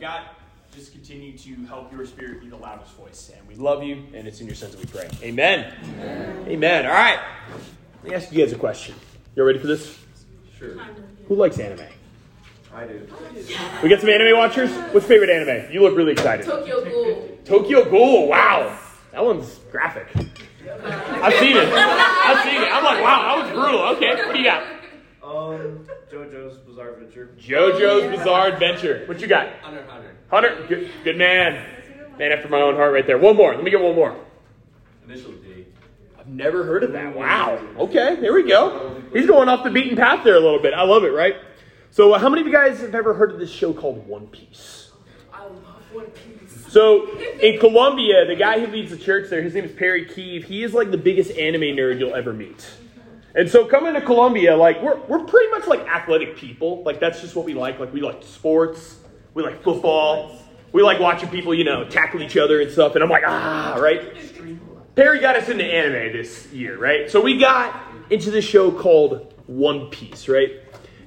God, just continue to help your spirit be the loudest voice. And we love you, and it's in your sons that we pray. Amen. Amen. Amen. All right. Let me ask you guys a question. You ready for this? Sure. Who likes anime? I do. We got some anime watchers? What's your favorite anime? You look really excited. Tokyo Ghoul. Tokyo Ghoul. Wow. That one's graphic. I've seen it. I've seen it. I'm like, wow, that was brutal. Okay, what do you got? Um, JoJo's Bizarre Adventure. JoJo's Bizarre Adventure. What you got? Hunter Hunter. Hunter, good, good man. Man after my own heart right there. One more. Let me get one more. Initial D. I've never heard of that. Wow. Okay, here we go. He's going off the beaten path there a little bit. I love it, right? So, uh, how many of you guys have ever heard of this show called One Piece? I love One Piece. So, in Colombia, the guy who leads the church there, his name is Perry Keeve. He is like the biggest anime nerd you'll ever meet. And so, coming to Colombia, like, we're, we're pretty much like athletic people. Like, that's just what we like. Like, we like sports, we like football, we like watching people, you know, tackle each other and stuff. And I'm like, ah, right? Perry got us into anime this year, right? So we got into this show called One Piece, right?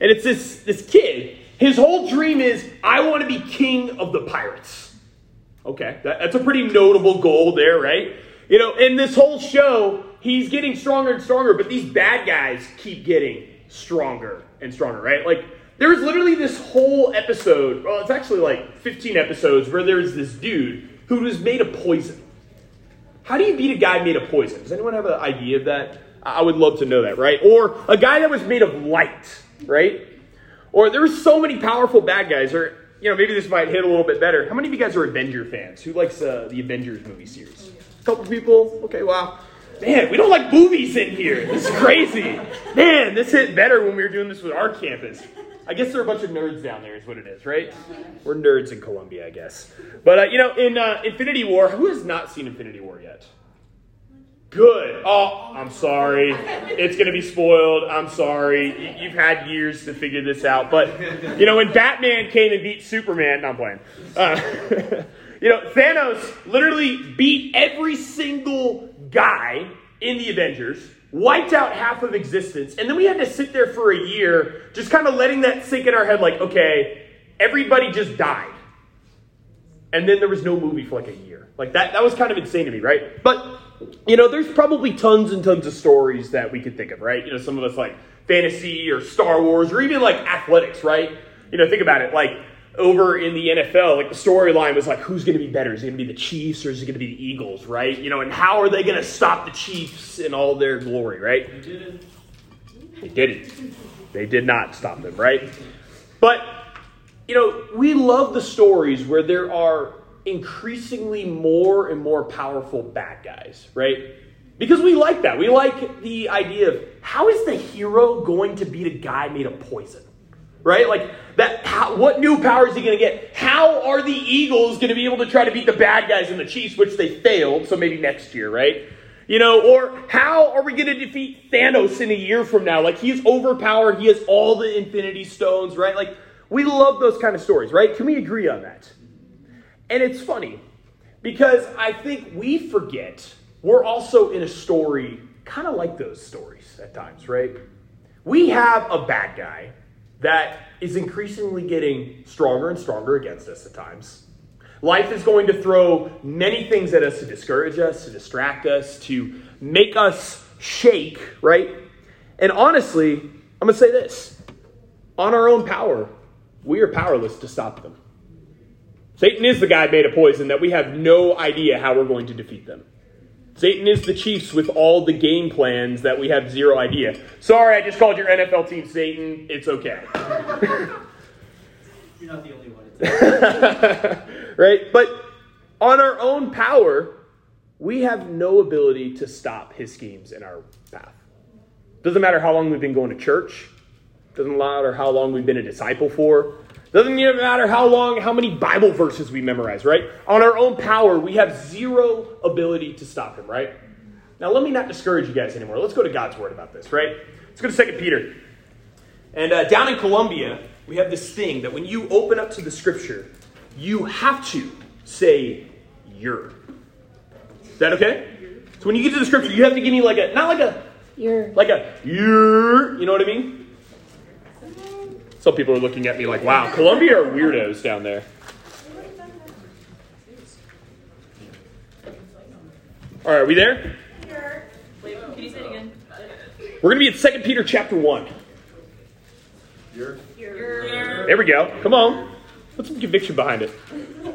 And it's this this kid. His whole dream is, I want to be king of the pirates. Okay, that, that's a pretty notable goal there, right? You know, in this whole show, he's getting stronger and stronger, but these bad guys keep getting stronger and stronger, right? Like, there was literally this whole episode, well, it's actually like 15 episodes, where there's this dude who was made of poison. How do you beat a guy made of poison? Does anyone have an idea of that? I would love to know that, right? Or a guy that was made of light, right? Or there were so many powerful bad guys, or you know, maybe this might hit a little bit better. How many of you guys are Avenger fans? Who likes uh, the Avengers movie series? A couple people. Okay, wow. Man, we don't like movies in here. This is crazy. Man, this hit better when we were doing this with our campus. I guess there are a bunch of nerds down there, is what it is, right? We're nerds in Columbia, I guess. But uh, you know, in uh, Infinity War, who has not seen Infinity War yet? Good. Oh, I'm sorry. It's going to be spoiled. I'm sorry. You've had years to figure this out. But, you know, when Batman came and beat Superman, no, I'm playing. Uh, you know, Thanos literally beat every single guy in the Avengers, wiped out half of existence, and then we had to sit there for a year just kind of letting that sink in our head like, okay, everybody just died. And then there was no movie for like a year. Like that, that was kind of insane to me, right? But you know, there's probably tons and tons of stories that we could think of, right? You know, some of us like fantasy or Star Wars or even like athletics, right? You know, think about it. Like over in the NFL, like the storyline was like, who's going to be better? Is it going to be the Chiefs or is it going to be the Eagles, right? You know, and how are they going to stop the Chiefs in all their glory, right? They didn't. They didn't. They did not stop them, right? But, you know, we love the stories where there are increasingly more and more powerful bad guys, right? Because we like that. We like the idea of how is the hero going to beat a guy made of poison? Right? Like that how, what new powers is he going to get? How are the Eagles going to be able to try to beat the bad guys in the Chiefs which they failed, so maybe next year, right? You know, or how are we going to defeat Thanos in a year from now? Like he's overpowered, he has all the infinity stones, right? Like we love those kind of stories, right? Can we agree on that? And it's funny because I think we forget we're also in a story kind of like those stories at times, right? We have a bad guy that is increasingly getting stronger and stronger against us at times. Life is going to throw many things at us to discourage us, to distract us, to make us shake, right? And honestly, I'm going to say this on our own power, we are powerless to stop them. Satan is the guy made of poison that we have no idea how we're going to defeat them. Satan is the Chiefs with all the game plans that we have zero idea. Sorry, I just called your NFL team Satan. It's okay. You're not the only one. right? But on our own power, we have no ability to stop his schemes in our path. Doesn't matter how long we've been going to church. Doesn't matter how long we've been a disciple for. Doesn't even matter how long, how many Bible verses we memorize, right? On our own power, we have zero ability to stop him, right? Now, let me not discourage you guys anymore. Let's go to God's word about this, right? Let's go to 2 Peter. And uh, down in Colombia, we have this thing that when you open up to the scripture, you have to say your. Is that okay? So when you get to the scripture, you have to give me like a, not like a, You're like a, your, you know what I mean? Some people are looking at me like, wow, Colombia are weirdos down there. All right, are we there? We're going to be at Second Peter chapter 1. There we go. Come on. Put some conviction behind it. All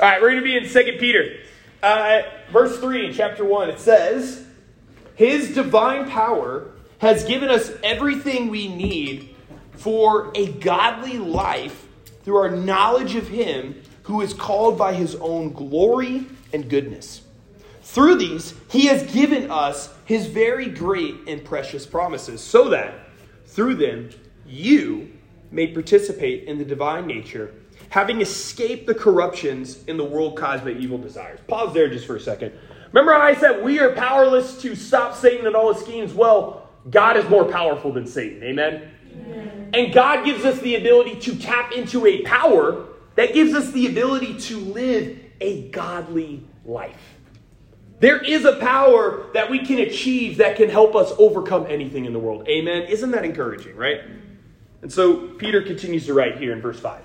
right, we're going to be in Second Peter. Uh, verse 3 in chapter 1, it says, His divine power has given us everything we need for a godly life through our knowledge of Him who is called by His own glory and goodness. Through these, He has given us His very great and precious promises, so that through them you may participate in the divine nature, having escaped the corruptions in the world caused by evil desires. Pause there just for a second. Remember I said we are powerless to stop Satan and all his schemes? Well, God is more powerful than Satan. Amen? And God gives us the ability to tap into a power that gives us the ability to live a godly life. There is a power that we can achieve that can help us overcome anything in the world. Amen. Isn't that encouraging, right? And so Peter continues to write here in verse 5.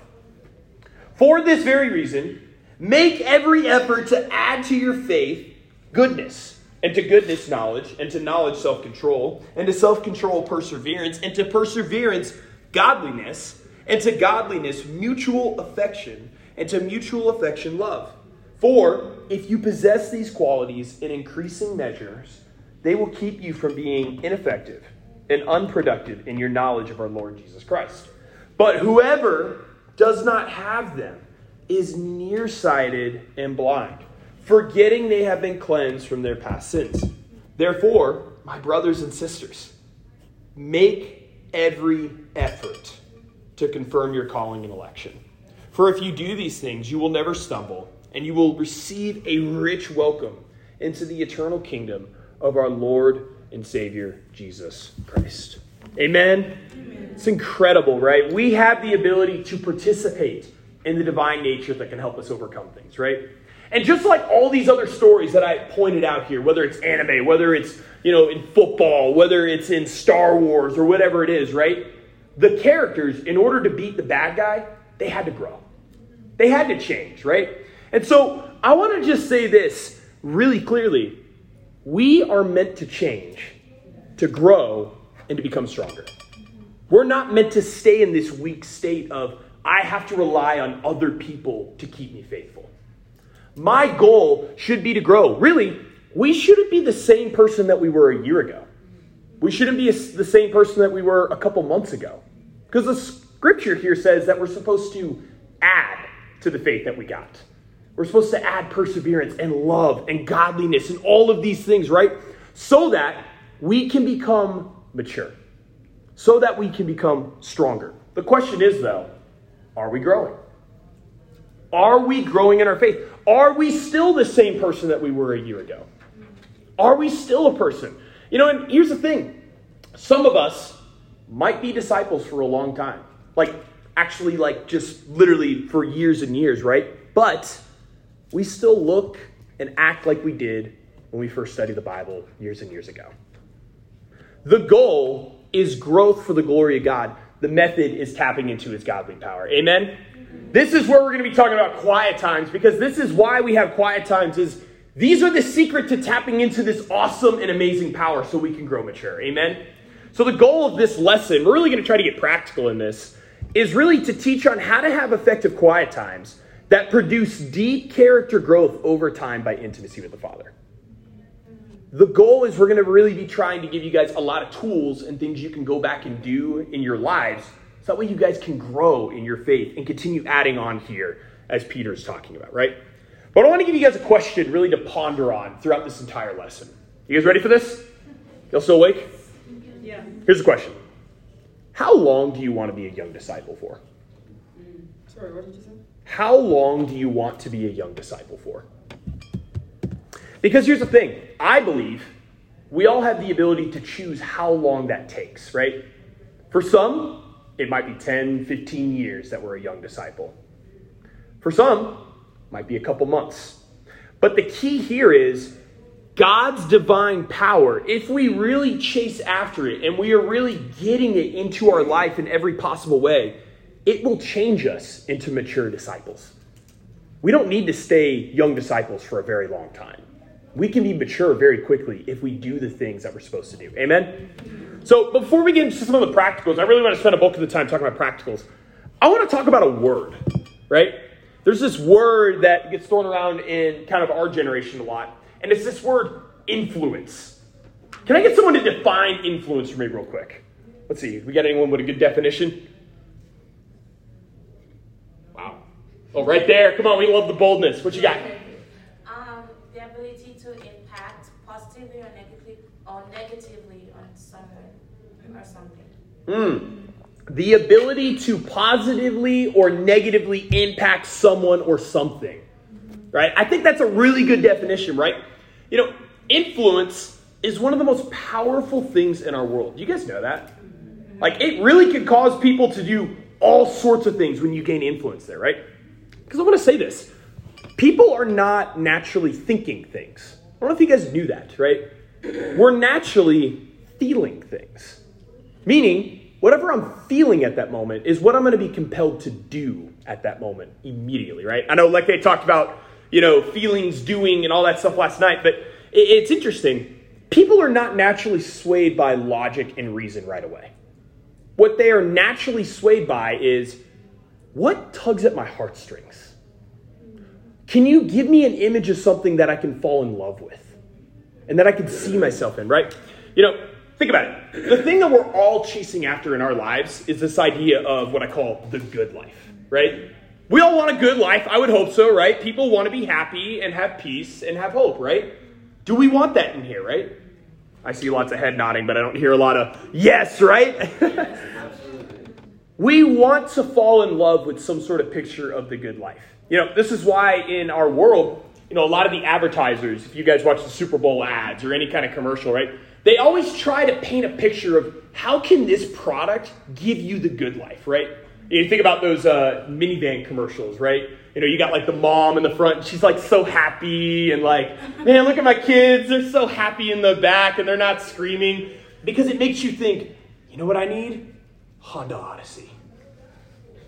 For this very reason, make every effort to add to your faith goodness, and to goodness knowledge, and to knowledge self control, and to self control perseverance, and to perseverance godliness, and to godliness mutual affection, and to mutual affection love. For if you possess these qualities in increasing measures, they will keep you from being ineffective and unproductive in your knowledge of our Lord Jesus Christ. But whoever does not have them is nearsighted and blind, forgetting they have been cleansed from their past sins. Therefore, my brothers and sisters, make every effort to confirm your calling and election. For if you do these things, you will never stumble, and you will receive a rich welcome into the eternal kingdom of our Lord and Savior Jesus Christ. Amen. It's incredible, right? We have the ability to participate in the divine nature that can help us overcome things, right? And just like all these other stories that I pointed out here, whether it's anime, whether it's, you know, in football, whether it's in Star Wars or whatever it is, right? The characters, in order to beat the bad guy, they had to grow. They had to change, right? And so I want to just say this really clearly. We are meant to change, to grow, and to become stronger. We're not meant to stay in this weak state of, I have to rely on other people to keep me faithful. My goal should be to grow. Really, we shouldn't be the same person that we were a year ago. We shouldn't be the same person that we were a couple months ago. Because the scripture here says that we're supposed to add to the faith that we got. We're supposed to add perseverance and love and godliness and all of these things, right? So that we can become mature, so that we can become stronger. The question is, though, are we growing? Are we growing in our faith? Are we still the same person that we were a year ago? Are we still a person? You know, and here's the thing some of us might be disciples for a long time. Like, actually, like, just literally for years and years, right? But we still look and act like we did when we first studied the Bible years and years ago. The goal is growth for the glory of God. The method is tapping into his godly power. Amen? This is where we're going to be talking about quiet times because this is why we have quiet times is these are the secret to tapping into this awesome and amazing power so we can grow mature. Amen? So the goal of this lesson, we're really going to try to get practical in this, is really to teach on how to have effective quiet times that produce deep character growth over time by intimacy with the Father. The goal is we're going to really be trying to give you guys a lot of tools and things you can go back and do in your lives so that way you guys can grow in your faith and continue adding on here as Peter's talking about, right? But I want to give you guys a question really to ponder on throughout this entire lesson. You guys ready for this? Y'all still awake? Yeah. Here's the question How long do you want to be a young disciple for? Sorry, what did you say? How long do you want to be a young disciple for? Because here's the thing I believe we all have the ability to choose how long that takes, right? For some, it might be 10, 15 years that we're a young disciple. For some, it might be a couple months. But the key here is God's divine power, if we really chase after it and we are really getting it into our life in every possible way, it will change us into mature disciples. We don't need to stay young disciples for a very long time. we can be mature very quickly if we do the things that we're supposed to do. Amen? So before we get into some of the practicals, I really want to spend a bulk of the time talking about practicals. I want to talk about a word, right? There's this word that gets thrown around in kind of our generation a lot, and it's this word influence. Can I get someone to define influence for me real quick? Let's see. We got anyone with a good definition? Wow. Oh, right there. Come on, we love the boldness. What you got? Um, the ability to impact positively or negatively or negatively on someone or Hmm. The ability to positively or negatively impact someone or something. Right? I think that's a really good definition, right? You know, influence is one of the most powerful things in our world. You guys know that? Like, it really can cause people to do all sorts of things when you gain influence there, right? Because I want to say this people are not naturally thinking things. I don't know if you guys knew that, right? We're naturally feeling things. Meaning, whatever I'm feeling at that moment is what I'm going to be compelled to do at that moment immediately, right? I know like they talked about, you know, feelings, doing, and all that stuff last night, but it's interesting. People are not naturally swayed by logic and reason right away. What they are naturally swayed by is what tugs at my heartstrings? Can you give me an image of something that I can fall in love with and that I can see myself in, right? You know, think about it. The thing that we're all chasing after in our lives is this idea of what I call the good life, right? We all want a good life. I would hope so, right? People want to be happy and have peace and have hope, right? Do we want that in here, right? I see lots of head nodding, but I don't hear a lot of yes, right? we want to fall in love with some sort of picture of the good life. You know, this is why in our world, you know, a lot of the advertisers, if you guys watch the Super Bowl ads or any kind of commercial, right? They always try to paint a picture of how can this product give you the good life, right? You think about those uh, minivan commercials, right? You know, you got like the mom in the front, she's like so happy, and like, man, look at my kids, they're so happy in the back, and they're not screaming. Because it makes you think, you know what I need? Honda Odyssey.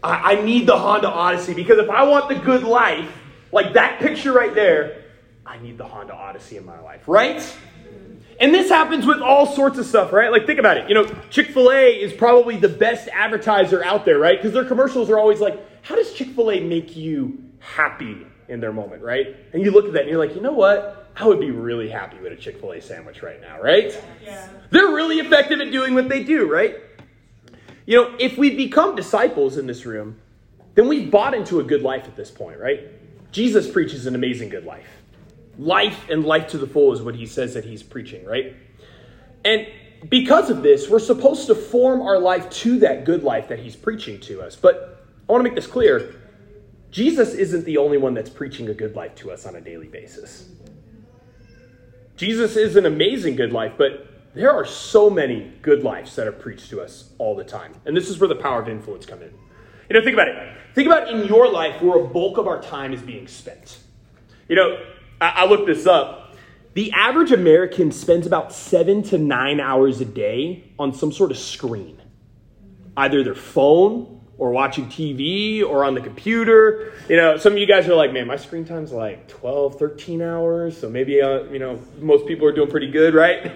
I, I need the Honda Odyssey because if I want the good life, like that picture right there, I need the Honda Odyssey in my life, right? And this happens with all sorts of stuff, right? Like, think about it. You know, Chick fil A is probably the best advertiser out there, right? Because their commercials are always like, how does Chick fil A make you happy in their moment, right? And you look at that and you're like, you know what? I would be really happy with a Chick fil A sandwich right now, right? Yeah. They're really effective at doing what they do, right? You know, if we become disciples in this room, then we've bought into a good life at this point, right? Jesus preaches an amazing good life. Life and life to the full is what he says that he's preaching, right? And because of this, we're supposed to form our life to that good life that he's preaching to us. But I want to make this clear Jesus isn't the only one that's preaching a good life to us on a daily basis. Jesus is an amazing good life, but there are so many good lives that are preached to us all the time. And this is where the power of influence come in. You know, think about it. Think about in your life where a bulk of our time is being spent. You know, I, I looked this up. The average American spends about seven to nine hours a day on some sort of screen, either their phone or watching TV or on the computer. You know, some of you guys are like, man, my screen time's like 12, 13 hours. So maybe, uh, you know, most people are doing pretty good, right?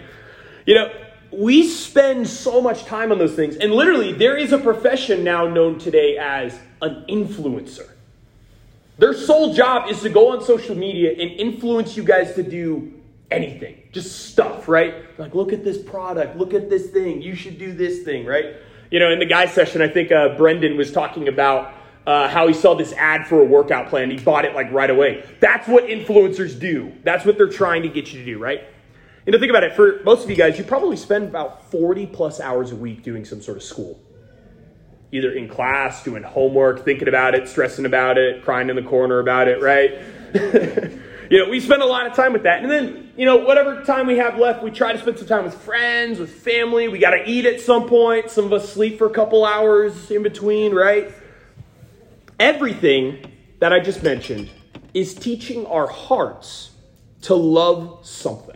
You know, we spend so much time on those things. And literally, there is a profession now known today as an influencer. Their sole job is to go on social media and influence you guys to do anything, just stuff, right? Like, look at this product, look at this thing, you should do this thing, right? You know, in the guy session, I think uh, Brendan was talking about uh, how he saw this ad for a workout plan. He bought it like right away. That's what influencers do. That's what they're trying to get you to do, right? You know, think about it. For most of you guys, you probably spend about 40 plus hours a week doing some sort of school. Either in class, doing homework, thinking about it, stressing about it, crying in the corner about it, right? you know, we spend a lot of time with that. And then, you know, whatever time we have left, we try to spend some time with friends, with family. We got to eat at some point. Some of us sleep for a couple hours in between, right? Everything that I just mentioned is teaching our hearts to love something.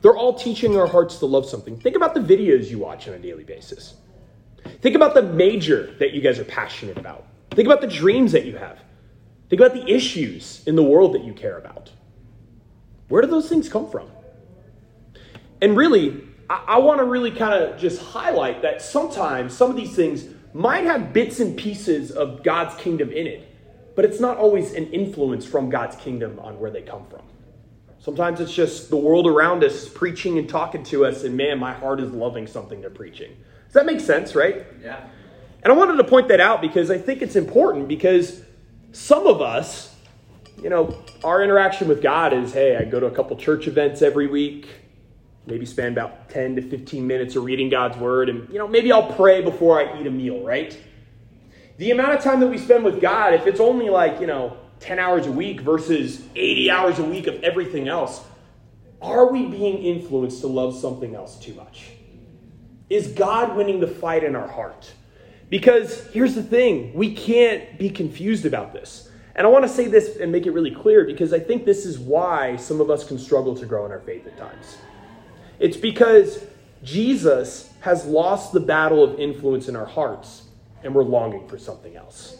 They're all teaching our hearts to love something. Think about the videos you watch on a daily basis. Think about the major that you guys are passionate about. Think about the dreams that you have. Think about the issues in the world that you care about. Where do those things come from? And really, I, I want to really kind of just highlight that sometimes some of these things might have bits and pieces of God's kingdom in it, but it's not always an influence from God's kingdom on where they come from. Sometimes it's just the world around us preaching and talking to us, and man, my heart is loving something they're preaching. Does that make sense, right? Yeah. And I wanted to point that out because I think it's important because some of us, you know, our interaction with God is hey, I go to a couple church events every week, maybe spend about 10 to 15 minutes of reading God's word, and, you know, maybe I'll pray before I eat a meal, right? The amount of time that we spend with God, if it's only like, you know, 10 hours a week versus 80 hours a week of everything else, are we being influenced to love something else too much? Is God winning the fight in our heart? Because here's the thing we can't be confused about this. And I want to say this and make it really clear because I think this is why some of us can struggle to grow in our faith at times. It's because Jesus has lost the battle of influence in our hearts and we're longing for something else.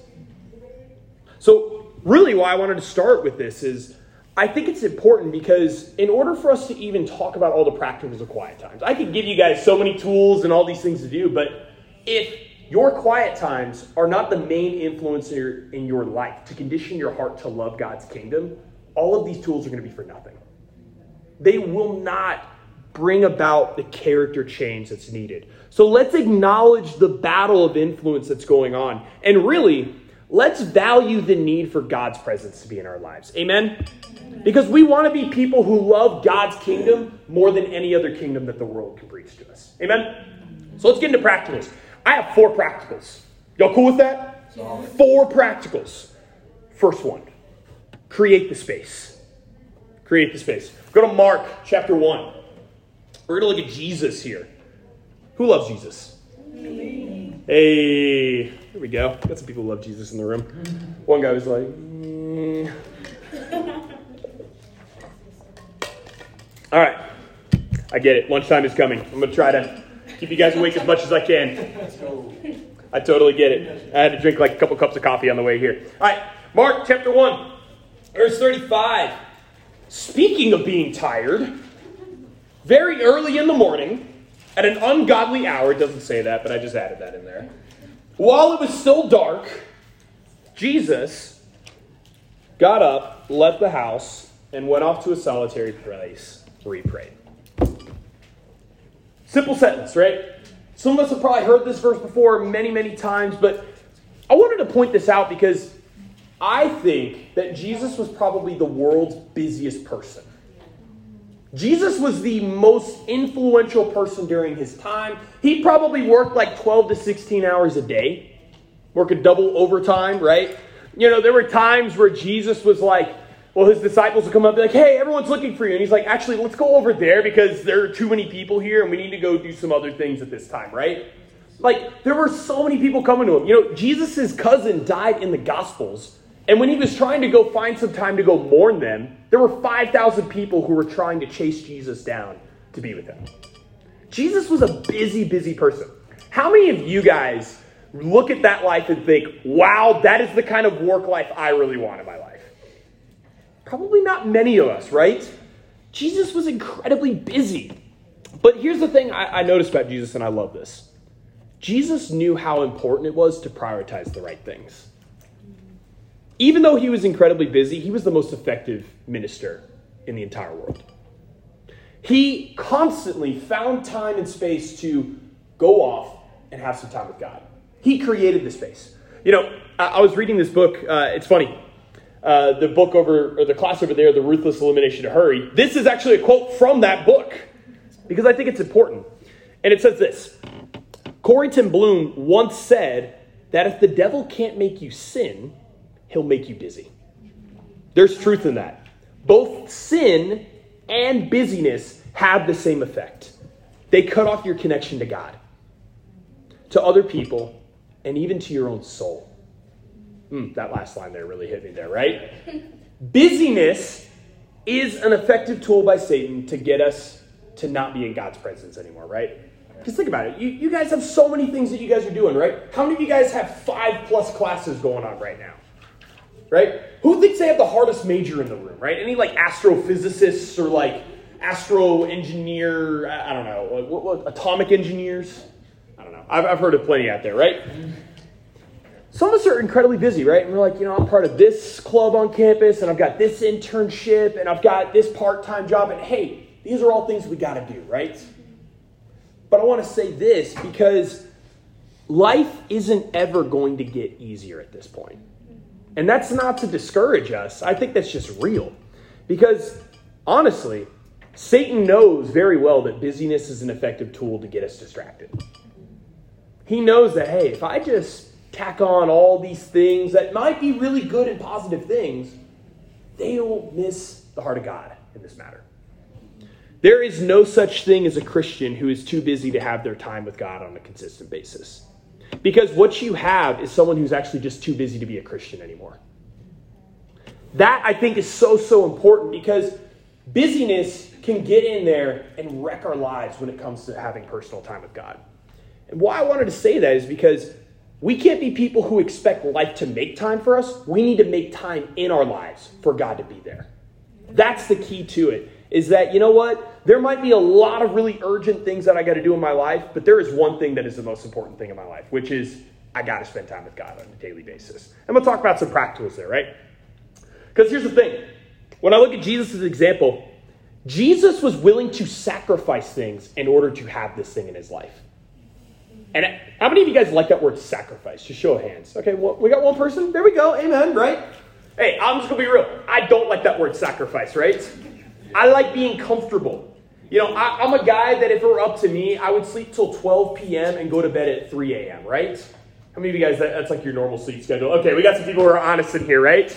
So, really, why I wanted to start with this is I think it's important because in order for us to even talk about all the practicals of quiet times, I could give you guys so many tools and all these things to do, but if your quiet times are not the main influencer in your life to condition your heart to love God's kingdom, all of these tools are going to be for nothing. They will not bring about the character change that's needed. So let's acknowledge the battle of influence that's going on. And really, let's value the need for God's presence to be in our lives. Amen? Because we want to be people who love God's kingdom more than any other kingdom that the world can preach to us. Amen? So let's get into practicals. I have four practicals. Y'all cool with that? Four practicals. First one create the space. Create the space. Go to Mark chapter 1. We're going to look at Jesus here. Who loves Jesus? Hey, here we go. Got some people who love Jesus in the room. One guy was like, mm. All right. I get it. Lunchtime is coming. I'm going to try to keep you guys awake as much as I can. I totally get it. I had to drink like a couple cups of coffee on the way here. All right. Mark chapter 1, verse 35. Speaking of being tired, very early in the morning, at an ungodly hour, it doesn't say that, but I just added that in there. While it was still dark, Jesus got up, left the house, and went off to a solitary place where he prayed. Simple sentence, right? Some of us have probably heard this verse before many, many times, but I wanted to point this out because I think that Jesus was probably the world's busiest person. Jesus was the most influential person during his time. He probably worked like 12 to 16 hours a day, work a double overtime, right? You know, there were times where Jesus was like, well, his disciples would come up and be like, hey, everyone's looking for you. And he's like, actually, let's go over there because there are too many people here and we need to go do some other things at this time, right? Like, there were so many people coming to him. You know, Jesus' cousin died in the Gospels. And when he was trying to go find some time to go mourn them, there were 5,000 people who were trying to chase Jesus down to be with him. Jesus was a busy, busy person. How many of you guys look at that life and think, wow, that is the kind of work life I really want in my life? Probably not many of us, right? Jesus was incredibly busy. But here's the thing I, I noticed about Jesus, and I love this Jesus knew how important it was to prioritize the right things. Even though he was incredibly busy, he was the most effective minister in the entire world. He constantly found time and space to go off and have some time with God. He created the space. You know, I, was reading this book. Uh, it's funny. Uh, the book over, or the class over there, The Ruthless Elimination of Hurry. This is actually a quote from that book because I think it's important. And it says this Corrie ten Boom once said that if the devil can't make you sin, he'll make you busy. There's truth in that. Both sin and busyness have the same effect. They cut off your connection to God, to other people, and even to your own soul. Mm, that last line there really hit me there, right? Busyness is an effective tool by Satan to get us to not be in God's presence anymore, right? Because think about it. You, you guys have so many things that you guys are doing, right? How many of you guys have five plus classes going on right now? Right? Who thinks they have the hardest major in the room, right? Any like astrophysicists or like astro engineer, I don't know, like, what, what, atomic engineers? I don't know. I've, I've heard of plenty out there, right? Some of us are incredibly busy, right? And we're like, you know, I'm part of this club on campus, and I've got this internship, and I've got this part time job, and hey, these are all things we got to do, right? But I want to say this because life isn't ever going to get easier at this point. And that's not to discourage us. I think that's just real. Because honestly, Satan knows very well that busyness is an effective tool to get us distracted. He knows that, hey, if I just tack on all these things that might be really good and positive things, they'll miss the heart of God in this matter. There is no such thing as a Christian who is too busy to have their time with God on a consistent basis. Because what you have is someone who's actually just too busy to be a Christian anymore. That I think is so, so important because busyness can get in there and wreck our lives when it comes to having personal time with God. And why I wanted to say that is because we can't be people who expect life to make time for us. We need to make time in our lives for God to be there. That's the key to it. Is that, you know what? There might be a lot of really urgent things that I got to do in my life, but there is one thing that is the most important thing in my life, which is I got to spend time with God on a daily basis. And we'll talk about some practicals there, right? Because here's the thing when I look at Jesus' example, Jesus was willing to sacrifice things in order to have this thing in his life. And how many of you guys like that word sacrifice? Just show of hands. Okay, well, we got one person. There we go. Amen, right? Hey, I'm just going to be real. I don't like that word sacrifice, right? I like being comfortable. You know, I, am a guy that if it were up to me, I would sleep till 12 p.m. and go to bed at 3 a.m., right? How many of you guys, that, that's like your normal sleep schedule? Okay, we got some people who are honest in here, right?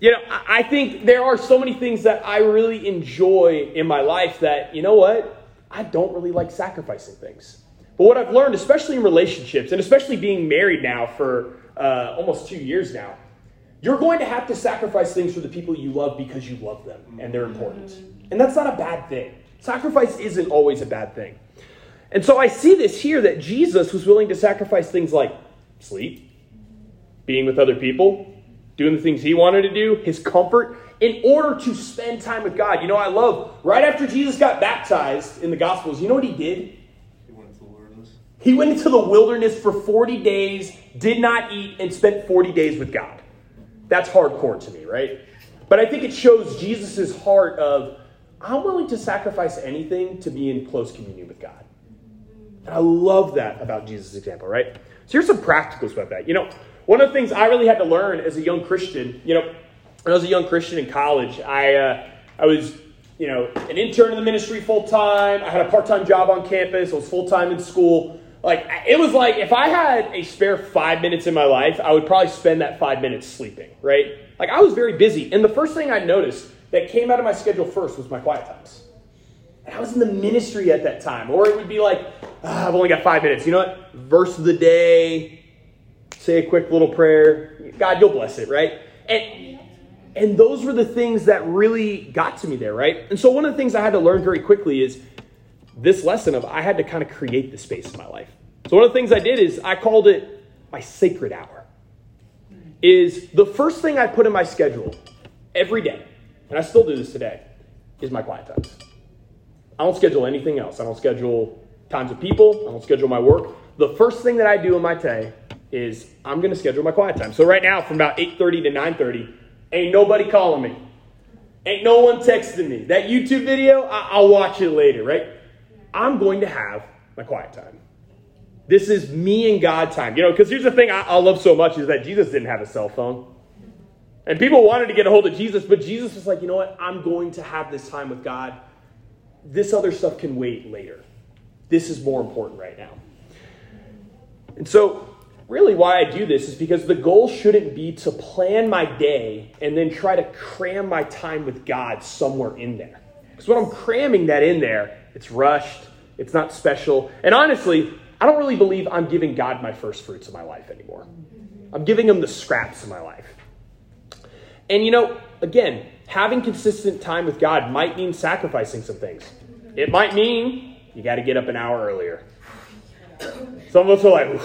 You know, I think there are so many things that I really enjoy in my life that, you know what? I don't really like sacrificing things. But what I've learned, especially in relationships, and especially being married now for uh, almost two years now, you're going to have to sacrifice things for the people you love because you love them and they're important. And that's not a bad thing. Sacrifice isn't always a bad thing. And so I see this here that Jesus was willing to sacrifice things like sleep, being with other people, doing the things he wanted to do, his comfort, in order to spend time with God. You know, I love right after Jesus got baptized in the Gospels, you know what he did? He went into the wilderness. He went into the wilderness for 40 days, did not eat, and spent 40 days with God. That's hardcore to me, right? But I think it shows Jesus' heart of, I'm willing to sacrifice anything to be in close communion with God. And I love that about Jesus' example, right? So here's some practicals about that. You know, one of the things I really had to learn as a young Christian, you know, when I was a young Christian in college, I, uh, I was, you know, an intern in the ministry full time. I had a part time job on campus. I was full time in school. Like, it was like if I had a spare five minutes in my life, I would probably spend that five minutes sleeping, right? Like, I was very busy. And the first thing I noticed that came out of my schedule first was my quiet times. And I was in the ministry at that time. Or it would be like, ah, I've only got five minutes. You know what? Verse of the day, say a quick little prayer. God, you'll bless it, right? And and those were the things that really got to me there, right? And so one of the things I had to learn very quickly is this lesson of I had to kind of create the space in my life. So one of the things I did is I called it my sacred hour. Is the first thing I put in my schedule every day, and I still do this today, is my quiet times. I don't schedule anything else. I don't schedule times with people. I don't schedule my work. The first thing that I do in my day is I'm going to schedule my quiet time. So right now, from about 8:30 to 9:30, ain't nobody calling me. Ain't no one texting me. That YouTube video, I- I'll watch it later, right? I'm going to have my quiet time. This is me and God time. You know, because here's the thing I, I love so much is that Jesus didn't have a cell phone. And people wanted to get a hold of Jesus, but Jesus was like, you know what? I'm going to have this time with God. This other stuff can wait later. This is more important right now. And so, really, why I do this is because the goal shouldn't be to plan my day and then try to cram my time with God somewhere in there. Because when I'm cramming that in there, it's rushed, it's not special. And honestly, I don't really believe I'm giving God my first fruits of my life anymore. I'm giving him the scraps of my life. And you know, again, having consistent time with God might mean sacrificing some things. It might mean you got to get up an hour earlier. Some of us are like,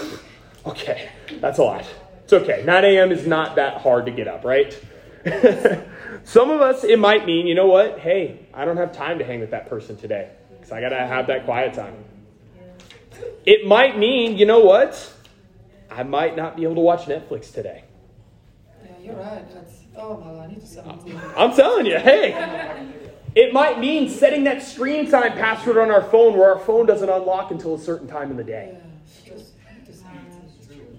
okay, that's a lot. It's okay. 9 a.m. is not that hard to get up, right? Some of us, it might mean, you know what? Hey, I don't have time to hang with that person today because I got to have that quiet time. It might mean, you know what? I might not be able to watch Netflix today. Yeah, you're right. That's, oh my god, I need to set. I'm telling you, hey. It might mean setting that screen time password on our phone where our phone doesn't unlock until a certain time in the day. Yeah, just, just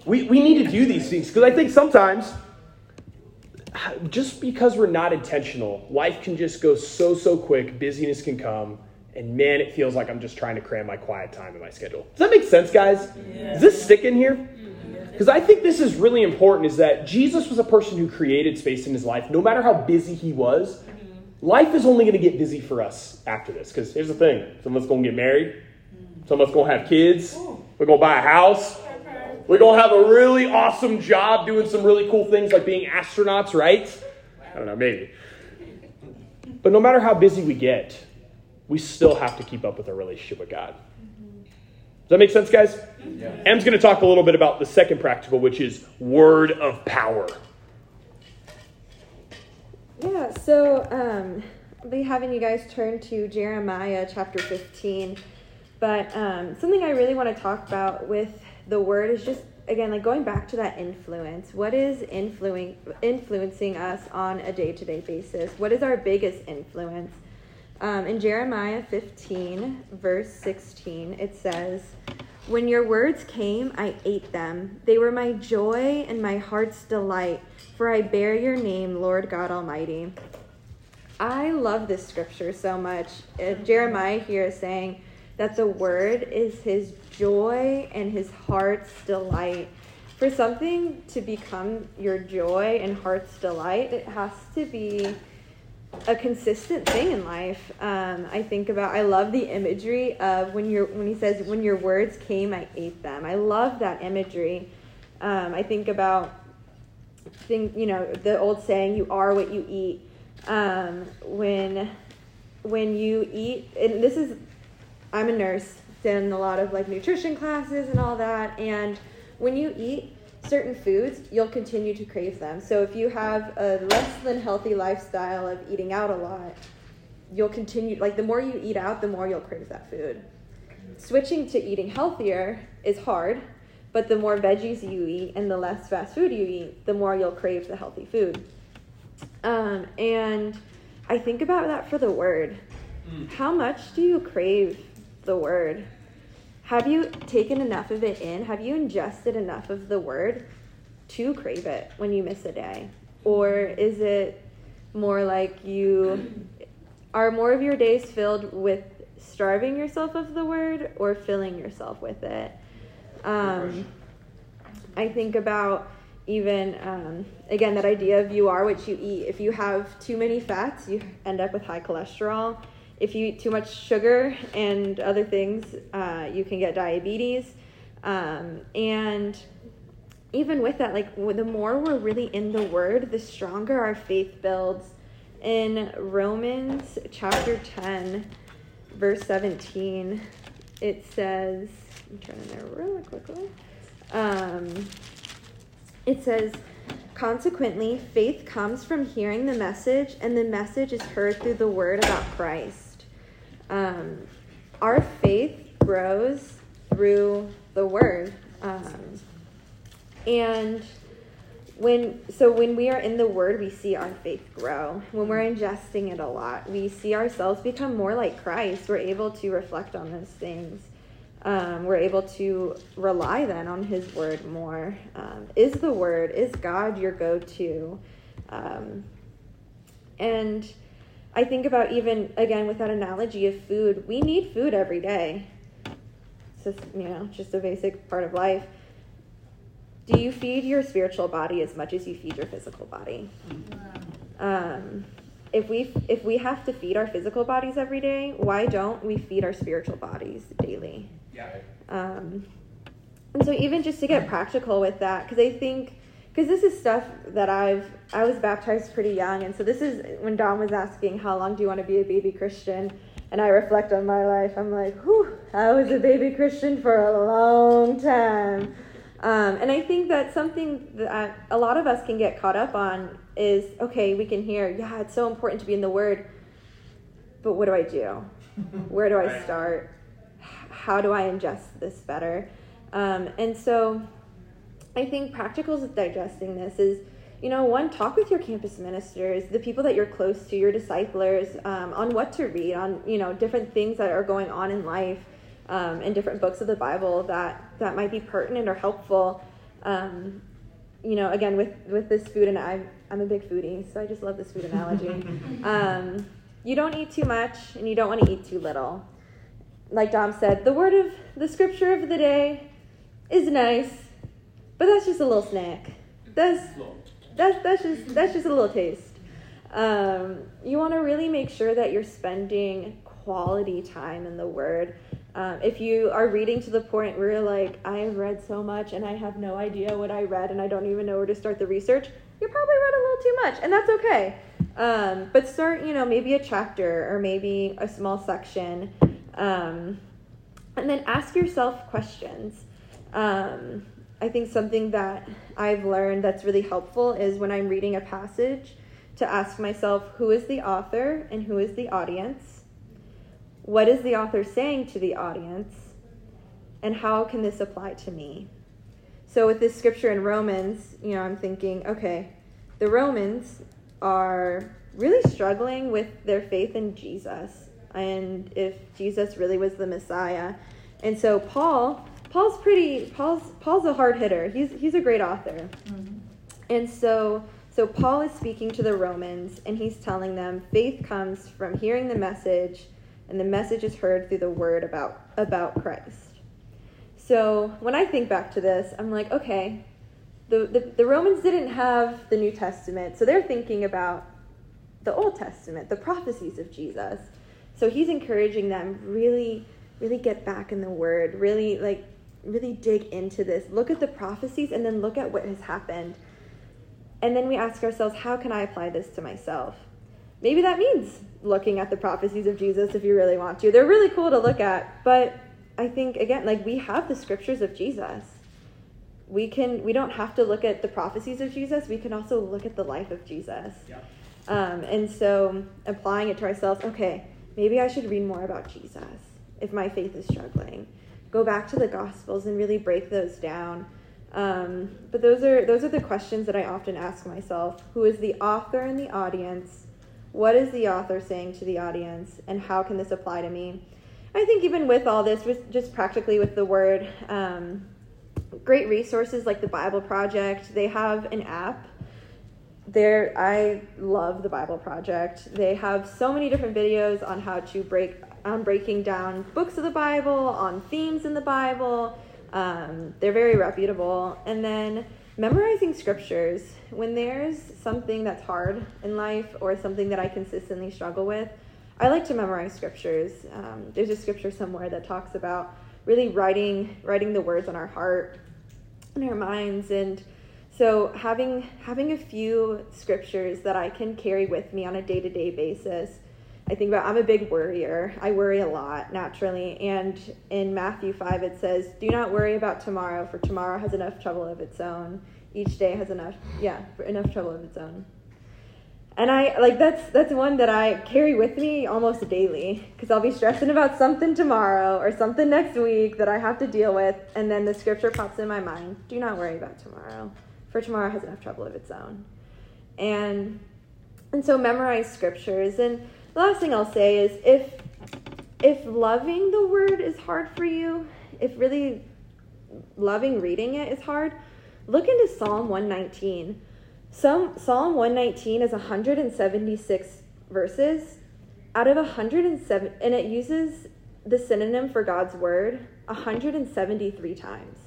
We, we need to do these things because I think sometimes, just because we're not intentional, life can just go so, so quick, busyness can come, and man, it feels like I'm just trying to cram my quiet time in my schedule. Does that make sense, guys? Does this stick in here? Because I think this is really important is that Jesus was a person who created space in his life, no matter how busy he was. Mm-hmm. Life is only going to get busy for us after this. Because here's the thing some of us going to get married, mm. some of us going to have kids, we're going to buy a house, we're going to have a really awesome job doing some really cool things like being astronauts, right? I don't know, maybe. But no matter how busy we get, we still have to keep up with our relationship with God. Does that make sense, guys? Yeah. Em's going to talk a little bit about the second practical, which is word of power. Yeah, so um, I'll be having you guys turn to Jeremiah chapter 15. But um, something I really want to talk about with the word is just, again, like going back to that influence. What is influing, influencing us on a day to day basis? What is our biggest influence? Um, in Jeremiah 15, verse 16, it says, When your words came, I ate them. They were my joy and my heart's delight, for I bear your name, Lord God Almighty. I love this scripture so much. Uh, Jeremiah here is saying that the word is his joy and his heart's delight. For something to become your joy and heart's delight, it has to be a consistent thing in life. Um, I think about. I love the imagery of when you're when he says, "When your words came, I ate them." I love that imagery. Um, I think about think you know the old saying, "You are what you eat." Um, when when you eat, and this is, I'm a nurse, done a lot of like nutrition classes and all that, and when you eat certain foods, you'll continue to crave them. So if you have a less than healthy lifestyle of eating out a lot, you'll continue like the more you eat out, the more you'll crave that food. Switching to eating healthier is hard, but the more veggies you eat and the less fast food you eat, the more you'll crave the healthy food. Um, and I think about that for the word. How much do you crave the word? Have you taken enough of it in? Have you ingested enough of the word to crave it when you miss a day? Or is it more like you are more of your days filled with starving yourself of the word or filling yourself with it? Um, I think about even um, again that idea of you are what you eat. If you have too many fats, you end up with high cholesterol. If you eat too much sugar and other things, uh, you can get diabetes. Um, and even with that, like the more we're really in the Word, the stronger our faith builds. In Romans chapter 10, verse 17, it says, I'm turning there really quickly. Um, it says, Consequently, faith comes from hearing the message, and the message is heard through the word about Christ. Um, our faith grows through the word. Um, and when so when we are in the word we see our faith grow. When we're ingesting it a lot we see ourselves become more like christ. We're able to reflect on those things. Um, we're able to rely then on his word more. Um, is the word is god your go-to? Um, and i think about even again with that analogy of food we need food every day. It's just you know just a basic part of life. Do you feed your spiritual body as much as you feed your physical body? Um, if we if we have to feed our physical bodies every day why don't we feed our spiritual bodies daily? Yeah. um, and so even just to get practical with that because i think because this is stuff that i've i was baptized pretty young and so this is when don was asking how long do you want to be a baby christian and i reflect on my life i'm like whew i was a baby christian for a long time Um, and I think that something that a lot of us can get caught up on is okay, we can hear, yeah, it's so important to be in the Word, but what do I do? Where do I start? How do I ingest this better? Um, and so I think practicals with digesting this is, you know, one, talk with your campus ministers, the people that you're close to, your disciplers, um, on what to read, on, you know, different things that are going on in life, um, and different books of the Bible that, that might be pertinent or helpful. Um, you know, again, with, with this food, and I'm, I'm a big foodie, so I just love this food analogy. um, you don't eat too much, and you don't want to eat too little. Like Dom said, the word of the scripture of the day is nice, but that's just a little snack. That's that's that's just that's just a little taste. Um, you want to really make sure that you're spending quality time in the Word. Um, if you are reading to the point where you're like, I have read so much and I have no idea what I read and I don't even know where to start the research, you probably read a little too much, and that's okay. Um, but start, you know, maybe a chapter or maybe a small section, um, and then ask yourself questions. I think something that I've learned that's really helpful is when I'm reading a passage to ask myself who is the author and who is the audience? What is the author saying to the audience? And how can this apply to me? So, with this scripture in Romans, you know, I'm thinking, okay, the Romans are really struggling with their faith in Jesus and if Jesus really was the Messiah. And so, Paul Paul's pretty Paul's Paul's a hard hitter. He's he's a great author. Mm-hmm. And so so Paul is speaking to the Romans and he's telling them faith comes from hearing the message and the message is heard through the word about about Christ. So when I think back to this, I'm like, okay, the, the, the Romans didn't have the New Testament, so they're thinking about the Old Testament, the prophecies of Jesus. So he's encouraging them really, really get back in the word, really like really dig into this. Look at the prophecies and then look at what has happened. And then we ask ourselves, how can I apply this to myself? Maybe that means looking at the prophecies of Jesus if you really want to. They're really cool to look at, but I think again, like we have the scriptures of Jesus. We can we don't have to look at the prophecies of Jesus. We can also look at the life of Jesus. Yeah. Um, and so applying it to ourselves, okay, maybe I should read more about Jesus if my faith is struggling. Go back to the Gospels and really break those down. Um, but those are those are the questions that I often ask myself: Who is the author and the audience? What is the author saying to the audience, and how can this apply to me? I think even with all this, with just practically with the word, um, great resources like the Bible Project. They have an app there i love the bible project they have so many different videos on how to break on breaking down books of the bible on themes in the bible. Um, they're very reputable. And then memorizing scriptures. When there's something that's hard in life or something that i consistently struggle with i like to memorize scriptures. Um, there's a scripture somewhere that talks about really writing writing the words on our heart and our minds. And so having having a few scriptures that I can carry with me on a day-to-day basis. I think about I'm a big worrier. I worry a lot naturally. And in Matthew 5 it says, "Do not worry about tomorrow, for tomorrow has enough trouble of its own. Each day has enough yeah, enough trouble of its own." And I like that's that's one that I carry with me almost daily because I'll be stressing about something tomorrow or something next week that I have to deal with, and then the scripture pops in my mind: "Do not worry about tomorrow, for tomorrow has enough trouble of its own." And and so memorize scriptures. And the last thing I'll say is if if loving the word is hard for you, if really loving reading it is hard, look into Psalm 119. Some Psalm 119 is 176 verses out of 107 and it uses the synonym for God's word 173 times.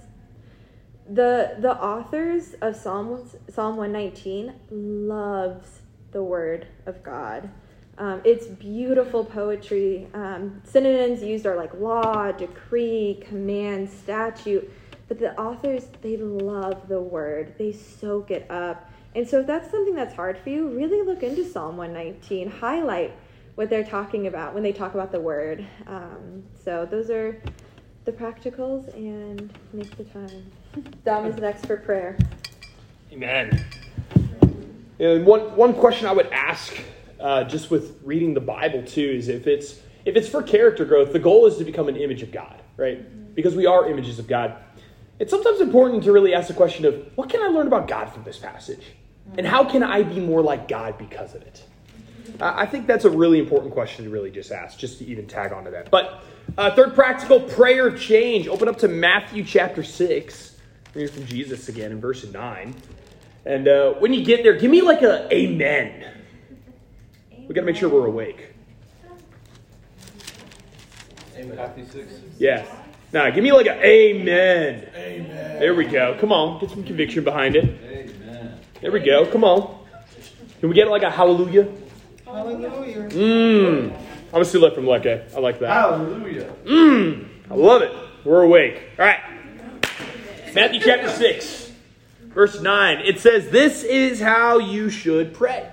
The the authors of Psalm Psalm 119 loves the word of God. Um, it's beautiful poetry. Um, synonyms used are like law, decree, command, statute. But the authors, they love the word. They soak it up. And so if that's something that's hard for you, really look into Psalm 119. Highlight what they're talking about when they talk about the word. Um, so those are the practicals and make the time. Dom is next for prayer. Amen. And one, one question I would ask, uh, just with reading the Bible too, is if it's if it's for character growth, the goal is to become an image of God, right? Because we are images of God. It's sometimes important to really ask the question of what can I learn about God from this passage, and how can I be more like God because of it? I think that's a really important question to really just ask, just to even tag onto that. But uh, third practical prayer of change. Open up to Matthew chapter six. Read from Jesus again in verse nine. And uh, when you get there, give me like a amen. We got to make sure we're awake. Amen. Matthew 6. Yeah. Now, give me like a amen. Amen. There we go. Come on, get some conviction behind it. Amen. There we go. Come on. Can we get like a hallelujah? Hallelujah. Mmm. I'm gonna steal that from Leke. I like that. Hallelujah. Mmm. I love it. We're awake. All right. Matthew chapter 6, verse 9. It says, This is how you should pray.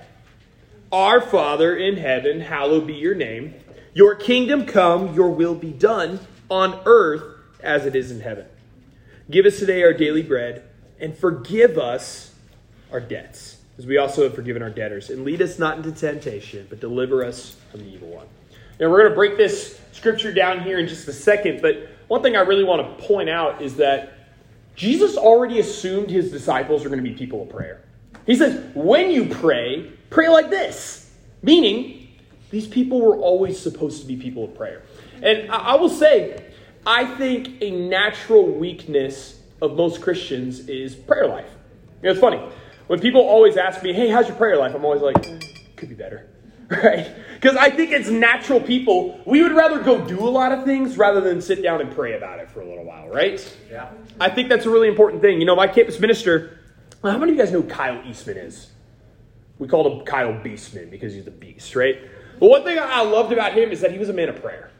Our Father in heaven, hallowed be your name. Your kingdom come, your will be done on earth as it is in heaven. Give us today our daily bread and forgive us our debts, as we also have forgiven our debtors. And lead us not into temptation, but deliver us from the evil one. Now, we're going to break this scripture down here in just a second, but one thing I really want to point out is that Jesus already assumed his disciples are going to be people of prayer. He says, when you pray, pray like this, meaning these people were always supposed to be people of prayer. And I, will say, I think a natural weakness of most Christians is prayer life. You know, it's funny. When people always ask me, hey, how's your prayer life? I'm always like, "Eh, could be better. Right? Because I think it's natural people, we would rather go do a lot of things rather than sit down and pray about it for a little while, right? Yeah. I think that's a really important thing. You know, my campus minister, how many of you guys know Kyle Eastman is? We called him Kyle Beastman because he's the beast, right? But one thing I loved about him is that he was a man of prayer.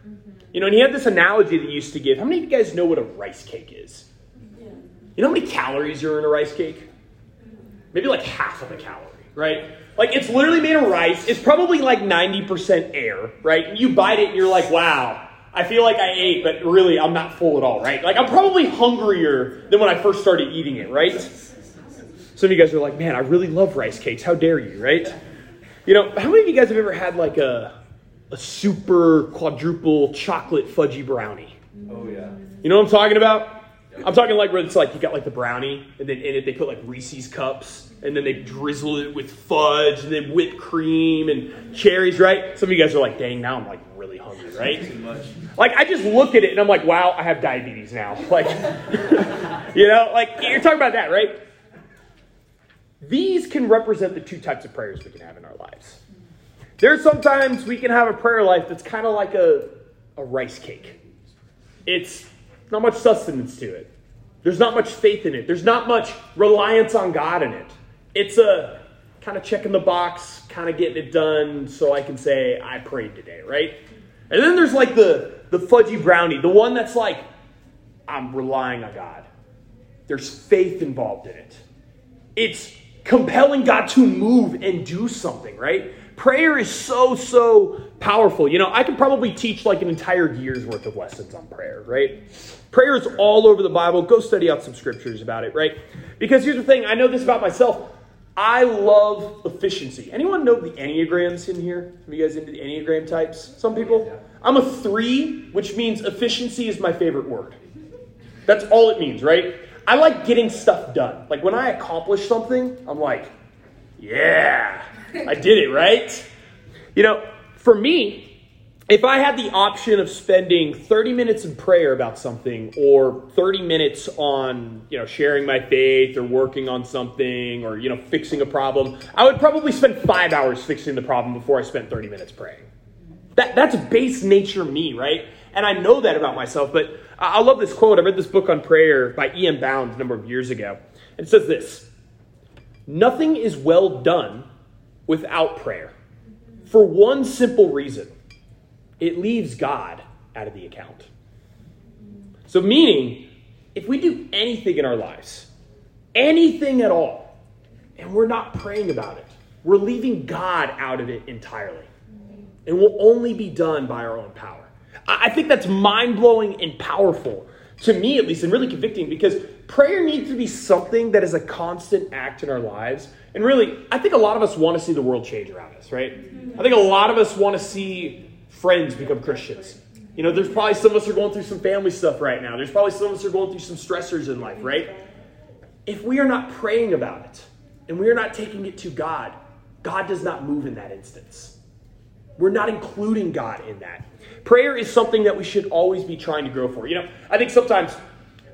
You know, and he had this analogy that he used to give. How many of you guys know what a rice cake is? You know how many calories are in a rice cake? Maybe like half of a calorie, right? Like it's literally made of rice. It's probably like 90% air, right? You bite it and you're like, wow, I feel like I ate, but really I'm not full at all, right? Like I'm probably hungrier than when I first started eating it, right? Some of you guys are like, man, I really love rice cakes. How dare you, right? You know, how many of you guys have ever had like a, a super quadruple chocolate fudgy brownie? Oh, yeah. You know what I'm talking about? I'm talking like where it's like you got like the brownie, and then in it they put like Reese's cups, and then they drizzle it with fudge, and then whipped cream and cherries, right? Some of you guys are like, dang, now I'm like really hungry, right? Too much. Like I just look at it and I'm like, wow, I have diabetes now. Like, you know, like you're talking about that, right? These can represent the two types of prayers we can have in our lives. There's sometimes we can have a prayer life that's kind of like a, a rice cake. It's not much sustenance to it. There's not much faith in it. There's not much reliance on God in it. It's a kind of checking the box, kind of getting it done so I can say I prayed today, right? And then there's like the the fudgy brownie, the one that's like I'm relying on God. There's faith involved in it. It's compelling God to move and do something, right? Prayer is so, so powerful. You know, I could probably teach like an entire year's worth of lessons on prayer, right? Prayer is all over the Bible. Go study out some scriptures about it, right? Because here's the thing I know this about myself. I love efficiency. Anyone know the Enneagrams in here? Have you guys into the Enneagram types? Some people? I'm a three, which means efficiency is my favorite word. That's all it means, right? I like getting stuff done. Like when I accomplish something, I'm like, yeah, I did it, right? You know, for me, if I had the option of spending 30 minutes in prayer about something or 30 minutes on, you know, sharing my faith or working on something or, you know, fixing a problem, I would probably spend five hours fixing the problem before I spent 30 minutes praying. That, that's base nature me, right? And I know that about myself, but I love this quote. I read this book on prayer by E.M. Bounds a number of years ago. It says this Nothing is well done without prayer for one simple reason it leaves God out of the account. So, meaning, if we do anything in our lives, anything at all, and we're not praying about it, we're leaving God out of it entirely. And will only be done by our own power. I think that's mind blowing and powerful, to me at least, and really convicting because prayer needs to be something that is a constant act in our lives. And really, I think a lot of us want to see the world change around us, right? I think a lot of us want to see friends become Christians. You know, there's probably some of us are going through some family stuff right now. There's probably some of us are going through some stressors in life, right? If we are not praying about it and we are not taking it to God, God does not move in that instance. We're not including God in that. Prayer is something that we should always be trying to grow for. You know, I think sometimes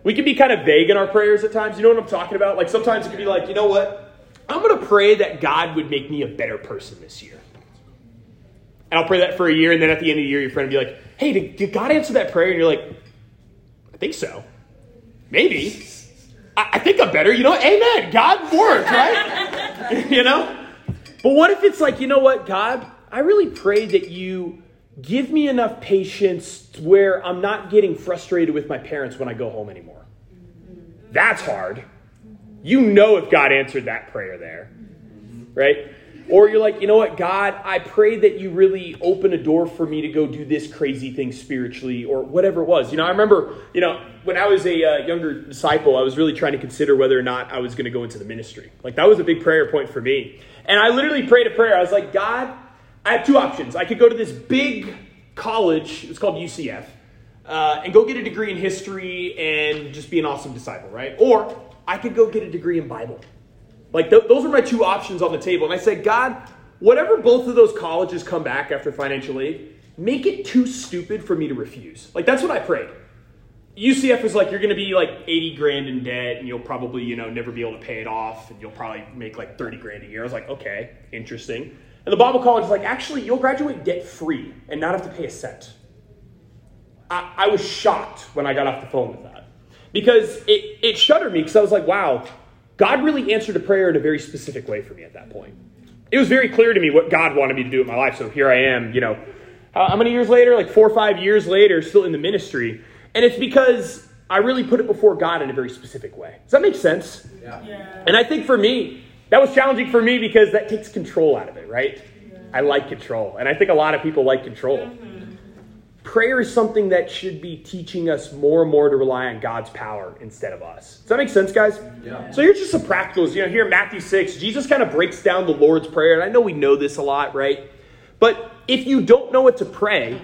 we can be kind of vague in our prayers at times. You know what I'm talking about? Like sometimes it can be like, you know what? I'm going to pray that God would make me a better person this year. And I'll pray that for a year, and then at the end of the year, your friend will be like, hey, did, did God answer that prayer? And you're like, I think so. Maybe. I, I think I'm better. You know, amen. God works, right? you know? But what if it's like, you know what, God, I really pray that you give me enough patience where I'm not getting frustrated with my parents when I go home anymore. That's hard. You know if God answered that prayer there, right? Or you're like, you know what, God, I pray that you really open a door for me to go do this crazy thing spiritually or whatever it was. You know, I remember, you know, when I was a uh, younger disciple, I was really trying to consider whether or not I was going to go into the ministry. Like, that was a big prayer point for me. And I literally prayed a prayer. I was like, God, I have two options. I could go to this big college, it's called UCF, uh, and go get a degree in history and just be an awesome disciple, right? Or I could go get a degree in Bible. Like, th- those are my two options on the table. And I said, God, whatever both of those colleges come back after financial aid, make it too stupid for me to refuse. Like, that's what I prayed. UCF is like, you're going to be like 80 grand in debt and you'll probably, you know, never be able to pay it off and you'll probably make like 30 grand a year. I was like, okay, interesting. And the Bible college is like, actually, you'll graduate debt free and not have to pay a cent. I, I was shocked when I got off the phone with that because it, it shuddered me because I was like, wow, God really answered a prayer in a very specific way for me at that point. It was very clear to me what God wanted me to do in my life. So here I am, you know, how, how many years later? Like four or five years later, still in the ministry. And it's because I really put it before God in a very specific way. Does that make sense? Yeah. And I think for me, that was challenging for me because that takes control out of it, right? I like control. And I think a lot of people like control. Mm-hmm. Prayer is something that should be teaching us more and more to rely on God's power instead of us. Does that make sense, guys? Yeah. So here's just some practicals. You know, here in Matthew 6, Jesus kind of breaks down the Lord's Prayer. And I know we know this a lot, right? But if you don't know what to pray,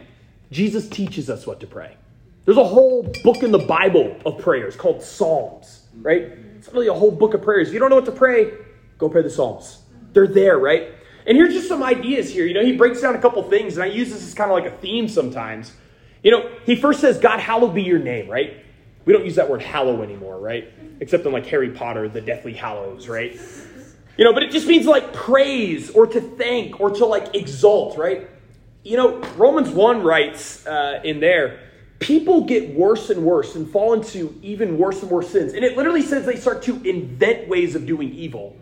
Jesus teaches us what to pray. There's a whole book in the Bible of prayers called Psalms, right? It's really a whole book of prayers. If you don't know what to pray, go pray the Psalms. They're there, right? And here's just some ideas here. You know, he breaks down a couple things, and I use this as kind of like a theme sometimes. You know, he first says, God, hallowed be your name, right? We don't use that word hallow anymore, right? Except in like Harry Potter, the Deathly Hallows, right? You know, but it just means like praise or to thank or to like exalt, right? You know, Romans 1 writes uh, in there, people get worse and worse and fall into even worse and worse sins. And it literally says they start to invent ways of doing evil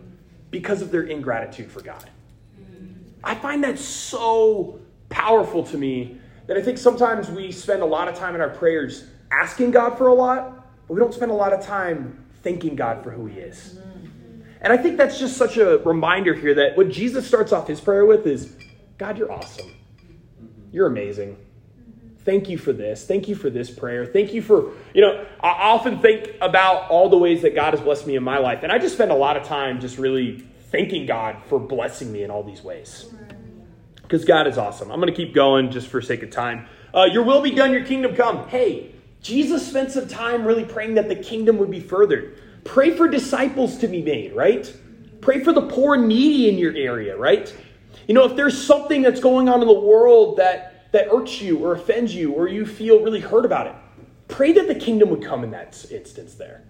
because of their ingratitude for God. I find that so powerful to me that I think sometimes we spend a lot of time in our prayers asking God for a lot, but we don't spend a lot of time thanking God for who He is. And I think that's just such a reminder here that what Jesus starts off his prayer with is God, you're awesome. You're amazing. Thank you for this. Thank you for this prayer. Thank you for, you know, I often think about all the ways that God has blessed me in my life. And I just spend a lot of time just really thanking God for blessing me in all these ways. Because God is awesome. I'm going to keep going just for sake of time. Uh, your will be done, your kingdom come. Hey, Jesus spent some time really praying that the kingdom would be furthered. Pray for disciples to be made, right? Pray for the poor and needy in your area, right? You know, if there's something that's going on in the world that, that irks you or offends you or you feel really hurt about it, pray that the kingdom would come in that instance there.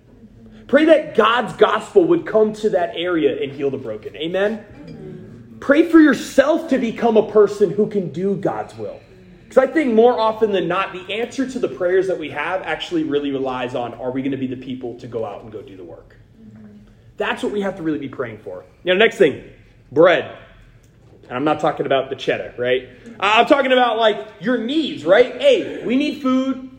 Pray that God's gospel would come to that area and heal the broken. Amen? Pray for yourself to become a person who can do God's will. Because I think more often than not, the answer to the prayers that we have actually really relies on are we going to be the people to go out and go do the work? That's what we have to really be praying for. Know, next thing, bread. And I'm not talking about the cheddar, right? I'm talking about like your needs, right? Hey, we need food.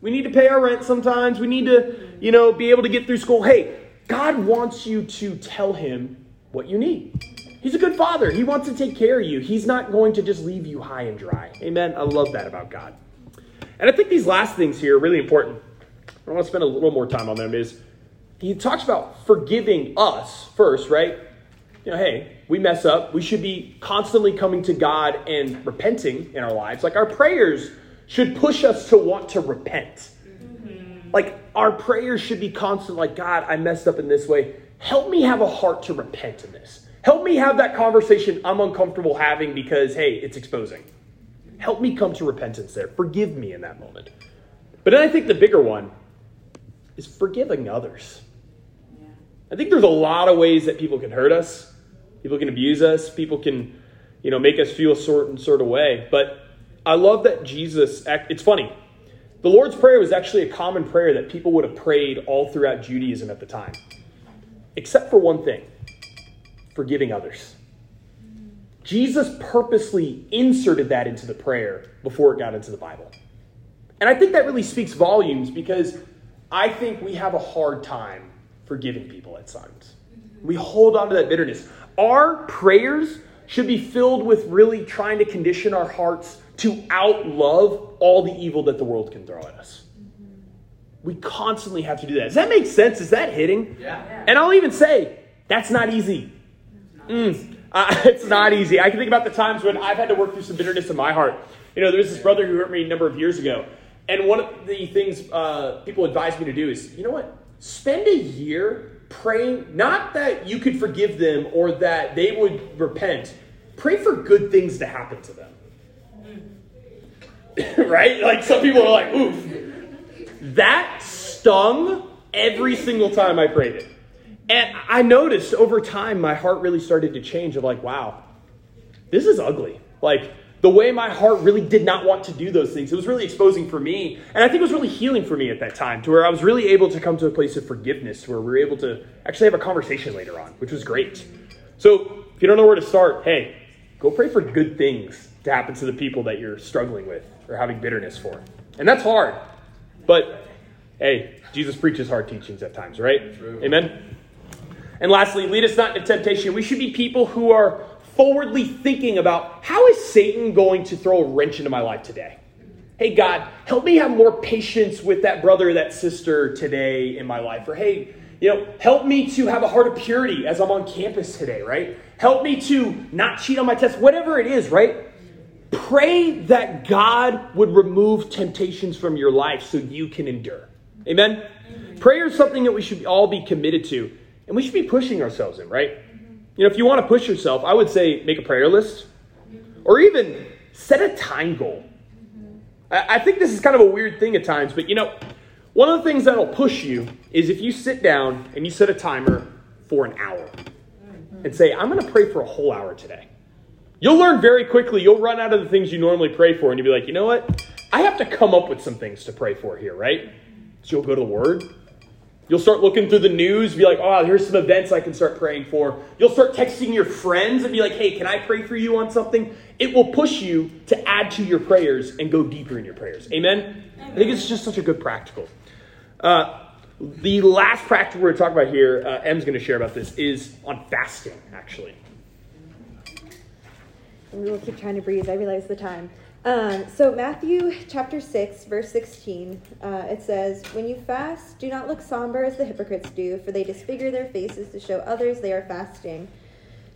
We need to pay our rent sometimes. We need to, you know, be able to get through school. Hey, God wants you to tell him what you need. He's a good father. He wants to take care of you. He's not going to just leave you high and dry. Amen. I love that about God. And I think these last things here are really important. I want to spend a little more time on them. Is he talks about forgiving us first, right? You know, hey, we mess up. We should be constantly coming to God and repenting in our lives. Like our prayers should push us to want to repent. Mm-hmm. Like our prayers should be constant, like, God, I messed up in this way. Help me have a heart to repent in this. Help me have that conversation I'm uncomfortable having because, hey, it's exposing. Help me come to repentance there. Forgive me in that moment. But then I think the bigger one is forgiving others. I think there's a lot of ways that people can hurt us. People can abuse us. People can, you know, make us feel a certain sort of way. But I love that Jesus. It's funny. The Lord's Prayer was actually a common prayer that people would have prayed all throughout Judaism at the time, except for one thing forgiving others. Jesus purposely inserted that into the prayer before it got into the Bible. And I think that really speaks volumes because I think we have a hard time forgiving people at times. We hold on to that bitterness. Our prayers should be filled with really trying to condition our hearts to outlove all the evil that the world can throw at us. We constantly have to do that. Does that make sense? Is that hitting? Yeah. And I'll even say, that's not easy. Mm, uh, it's not easy. I can think about the times when I've had to work through some bitterness in my heart. You know, there's this brother who hurt me a number of years ago. And one of the things uh, people advised me to do is, you know what? Spend a year praying, not that you could forgive them or that they would repent. Pray for good things to happen to them. right? Like some people are like, oof. That stung every single time I prayed it. And I noticed over time my heart really started to change of like, wow, this is ugly. Like the way my heart really did not want to do those things. It was really exposing for me. And I think it was really healing for me at that time to where I was really able to come to a place of forgiveness where we were able to actually have a conversation later on, which was great. So if you don't know where to start, hey, go pray for good things to happen to the people that you're struggling with or having bitterness for. And that's hard. But hey, Jesus preaches hard teachings at times, right? True. Amen. And lastly, lead us not into temptation. We should be people who are forwardly thinking about how is Satan going to throw a wrench into my life today? Hey, God, help me have more patience with that brother, that sister today in my life. Or hey, you know, help me to have a heart of purity as I'm on campus today, right? Help me to not cheat on my test, whatever it is, right? Pray that God would remove temptations from your life so you can endure. Amen? Prayer is something that we should all be committed to, and we should be pushing ourselves in, right? You know, if you want to push yourself, I would say make a prayer list or even set a time goal. I think this is kind of a weird thing at times, but you know, one of the things that'll push you is if you sit down and you set a timer for an hour and say, I'm going to pray for a whole hour today. You'll learn very quickly, you'll run out of the things you normally pray for, and you'll be like, you know what? I have to come up with some things to pray for here, right? So you'll go to the Word. You'll start looking through the news, be like, oh, here's some events I can start praying for. You'll start texting your friends and be like, hey, can I pray for you on something? It will push you to add to your prayers and go deeper in your prayers. Amen? I think it's just such a good practical. Uh, the last practical we're going to talk about here, uh, Em's going to share about this, is on fasting, actually. We will keep trying to breathe. I realize the time. Um, so Matthew chapter six, verse sixteen, uh, it says, "When you fast, do not look somber as the hypocrites do, for they disfigure their faces to show others they are fasting.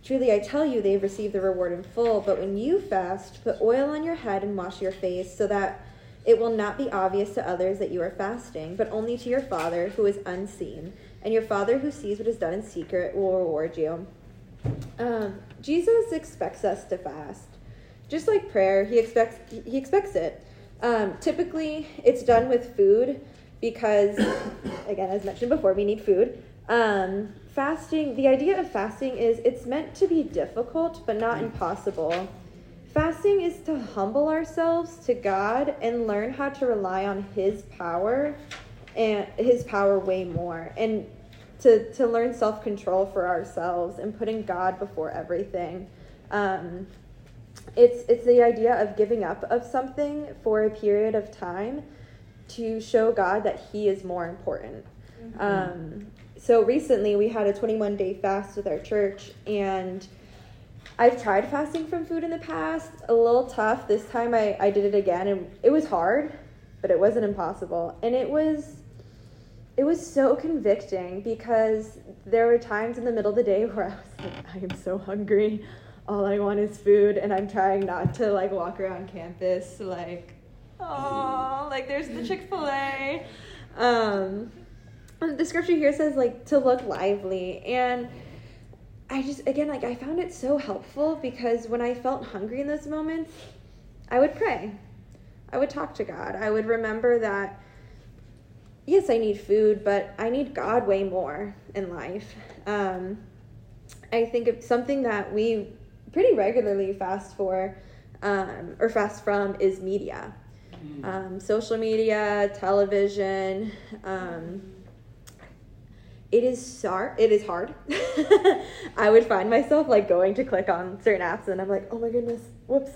Truly, I tell you, they have received the reward in full. But when you fast, put oil on your head and wash your face, so that it will not be obvious to others that you are fasting, but only to your Father who is unseen. And your Father who sees what is done in secret will reward you." Um, Jesus expects us to fast. Just like prayer, he expects he expects it. Um, typically, it's done with food because, again, as mentioned before, we need food. Um, fasting, the idea of fasting is it's meant to be difficult but not impossible. Fasting is to humble ourselves to God and learn how to rely on His power and His power way more, and to to learn self control for ourselves and putting God before everything. Um, it's it's the idea of giving up of something for a period of time to show God that He is more important. Um, so recently we had a 21 day fast with our church, and I've tried fasting from food in the past. A little tough. This time I, I did it again, and it was hard. but it wasn't impossible. And it was it was so convicting because there were times in the middle of the day where I was like, I am so hungry. All I want is food, and I'm trying not to like walk around campus like, oh, like there's the Chick Fil A. Um, the scripture here says like to look lively, and I just again like I found it so helpful because when I felt hungry in those moments, I would pray. I would talk to God. I would remember that yes, I need food, but I need God way more in life. Um, I think of something that we pretty regularly fast for um, or fast from is media, um, social media, television. Um, it is hard. It is hard. I would find myself like going to click on certain apps, and I'm like, oh my goodness, whoops.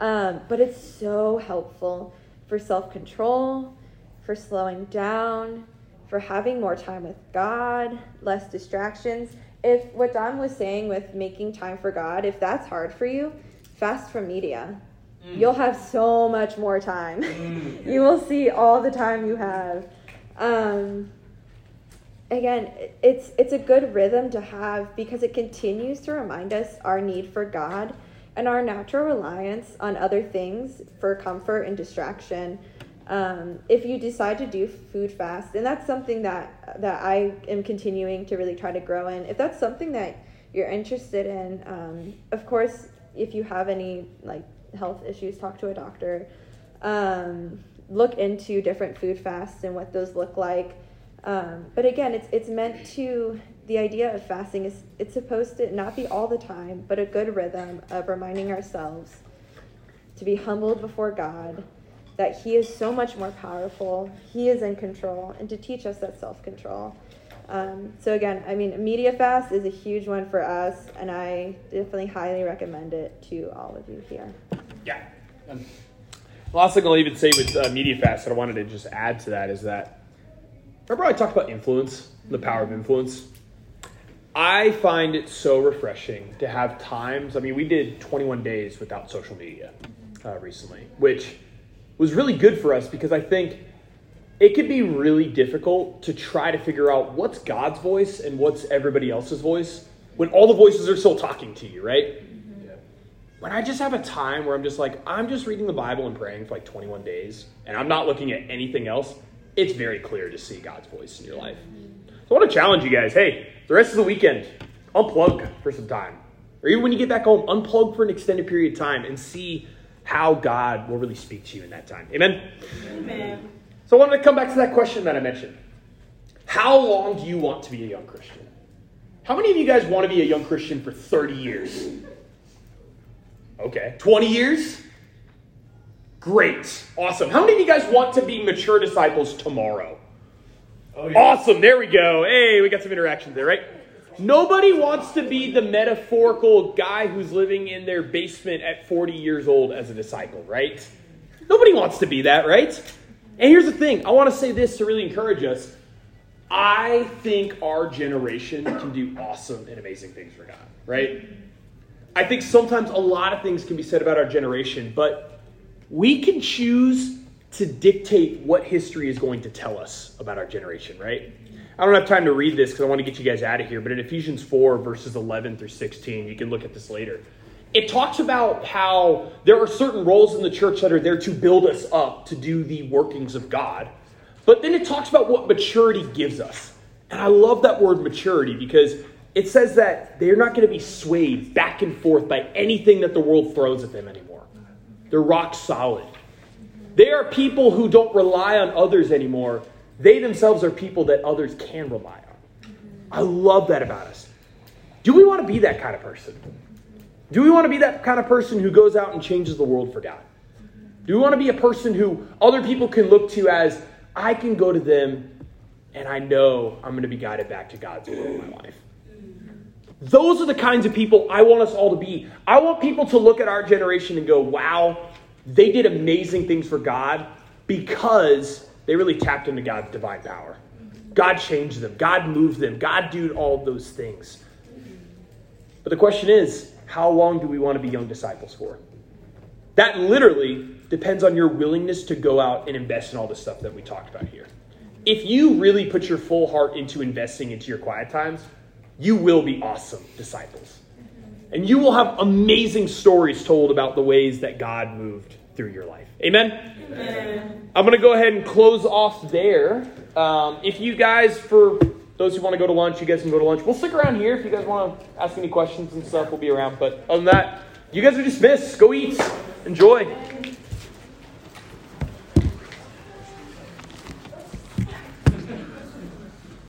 Um, but it's so helpful for self control, for slowing down, for having more time with God, less distractions. If what Dom was saying with making time for God, if that's hard for you, fast from media. You'll have so much more time. you will see all the time you have. Um, again, it's it's a good rhythm to have because it continues to remind us our need for God and our natural reliance on other things for comfort and distraction. Um, if you decide to do food fast, and that's something that that I am continuing to really try to grow in. If that's something that you're interested in, um, of course, if you have any like health issues, talk to a doctor. Um, look into different food fasts and what those look like. Um, but again, it's it's meant to the idea of fasting is it's supposed to not be all the time, but a good rhythm of reminding ourselves to be humbled before God, that He is so much more powerful, He is in control, and to teach us that self control. Um, so again, I mean, media fast is a huge one for us, and I definitely highly recommend it to all of you here. Yeah. Um, last thing I'll even say with uh, media fast that I wanted to just add to that is that remember I talked about influence, the power of influence. I find it so refreshing to have times. I mean, we did 21 days without social media uh, recently, which was really good for us because I think it could be really difficult to try to figure out what's God's voice and what's everybody else's voice when all the voices are still talking to you, right? When I just have a time where I'm just like, I'm just reading the Bible and praying for like 21 days and I'm not looking at anything else, it's very clear to see God's voice in your life. So I want to challenge you guys hey, the rest of the weekend, unplug for some time. Or even when you get back home, unplug for an extended period of time and see how God will really speak to you in that time. Amen? Amen. So I wanted to come back to that question that I mentioned. How long do you want to be a young Christian? How many of you guys want to be a young Christian for 30 years? Okay. 20 years? Great. Awesome. How many of you guys want to be mature disciples tomorrow? Oh, yeah. Awesome. There we go. Hey, we got some interactions there, right? Nobody wants to be the metaphorical guy who's living in their basement at 40 years old as a disciple, right? Nobody wants to be that, right? And here's the thing I want to say this to really encourage us. I think our generation can do awesome and amazing things for God, right? I think sometimes a lot of things can be said about our generation, but we can choose to dictate what history is going to tell us about our generation, right? I don't have time to read this because I want to get you guys out of here, but in Ephesians 4, verses 11 through 16, you can look at this later. It talks about how there are certain roles in the church that are there to build us up to do the workings of God. But then it talks about what maturity gives us. And I love that word maturity because it says that they're not going to be swayed back and forth by anything that the world throws at them anymore. They're rock solid. They are people who don't rely on others anymore. They themselves are people that others can rely on. I love that about us. Do we want to be that kind of person? Do we want to be that kind of person who goes out and changes the world for God? Do we want to be a person who other people can look to as, I can go to them and I know I'm going to be guided back to God's will in my life? Those are the kinds of people I want us all to be. I want people to look at our generation and go, wow, they did amazing things for God because they really tapped into God's divine power. God changed them, God moved them, God did all those things. But the question is, how long do we want to be young disciples for? That literally depends on your willingness to go out and invest in all the stuff that we talked about here. If you really put your full heart into investing into your quiet times, you will be awesome disciples. And you will have amazing stories told about the ways that God moved through your life. Amen? I'm going to go ahead and close off there. Um, if you guys, for those who want to go to lunch, you guys can go to lunch. We'll stick around here if you guys want to ask any questions and stuff. We'll be around. But other than that, you guys are dismissed. Go eat. Enjoy.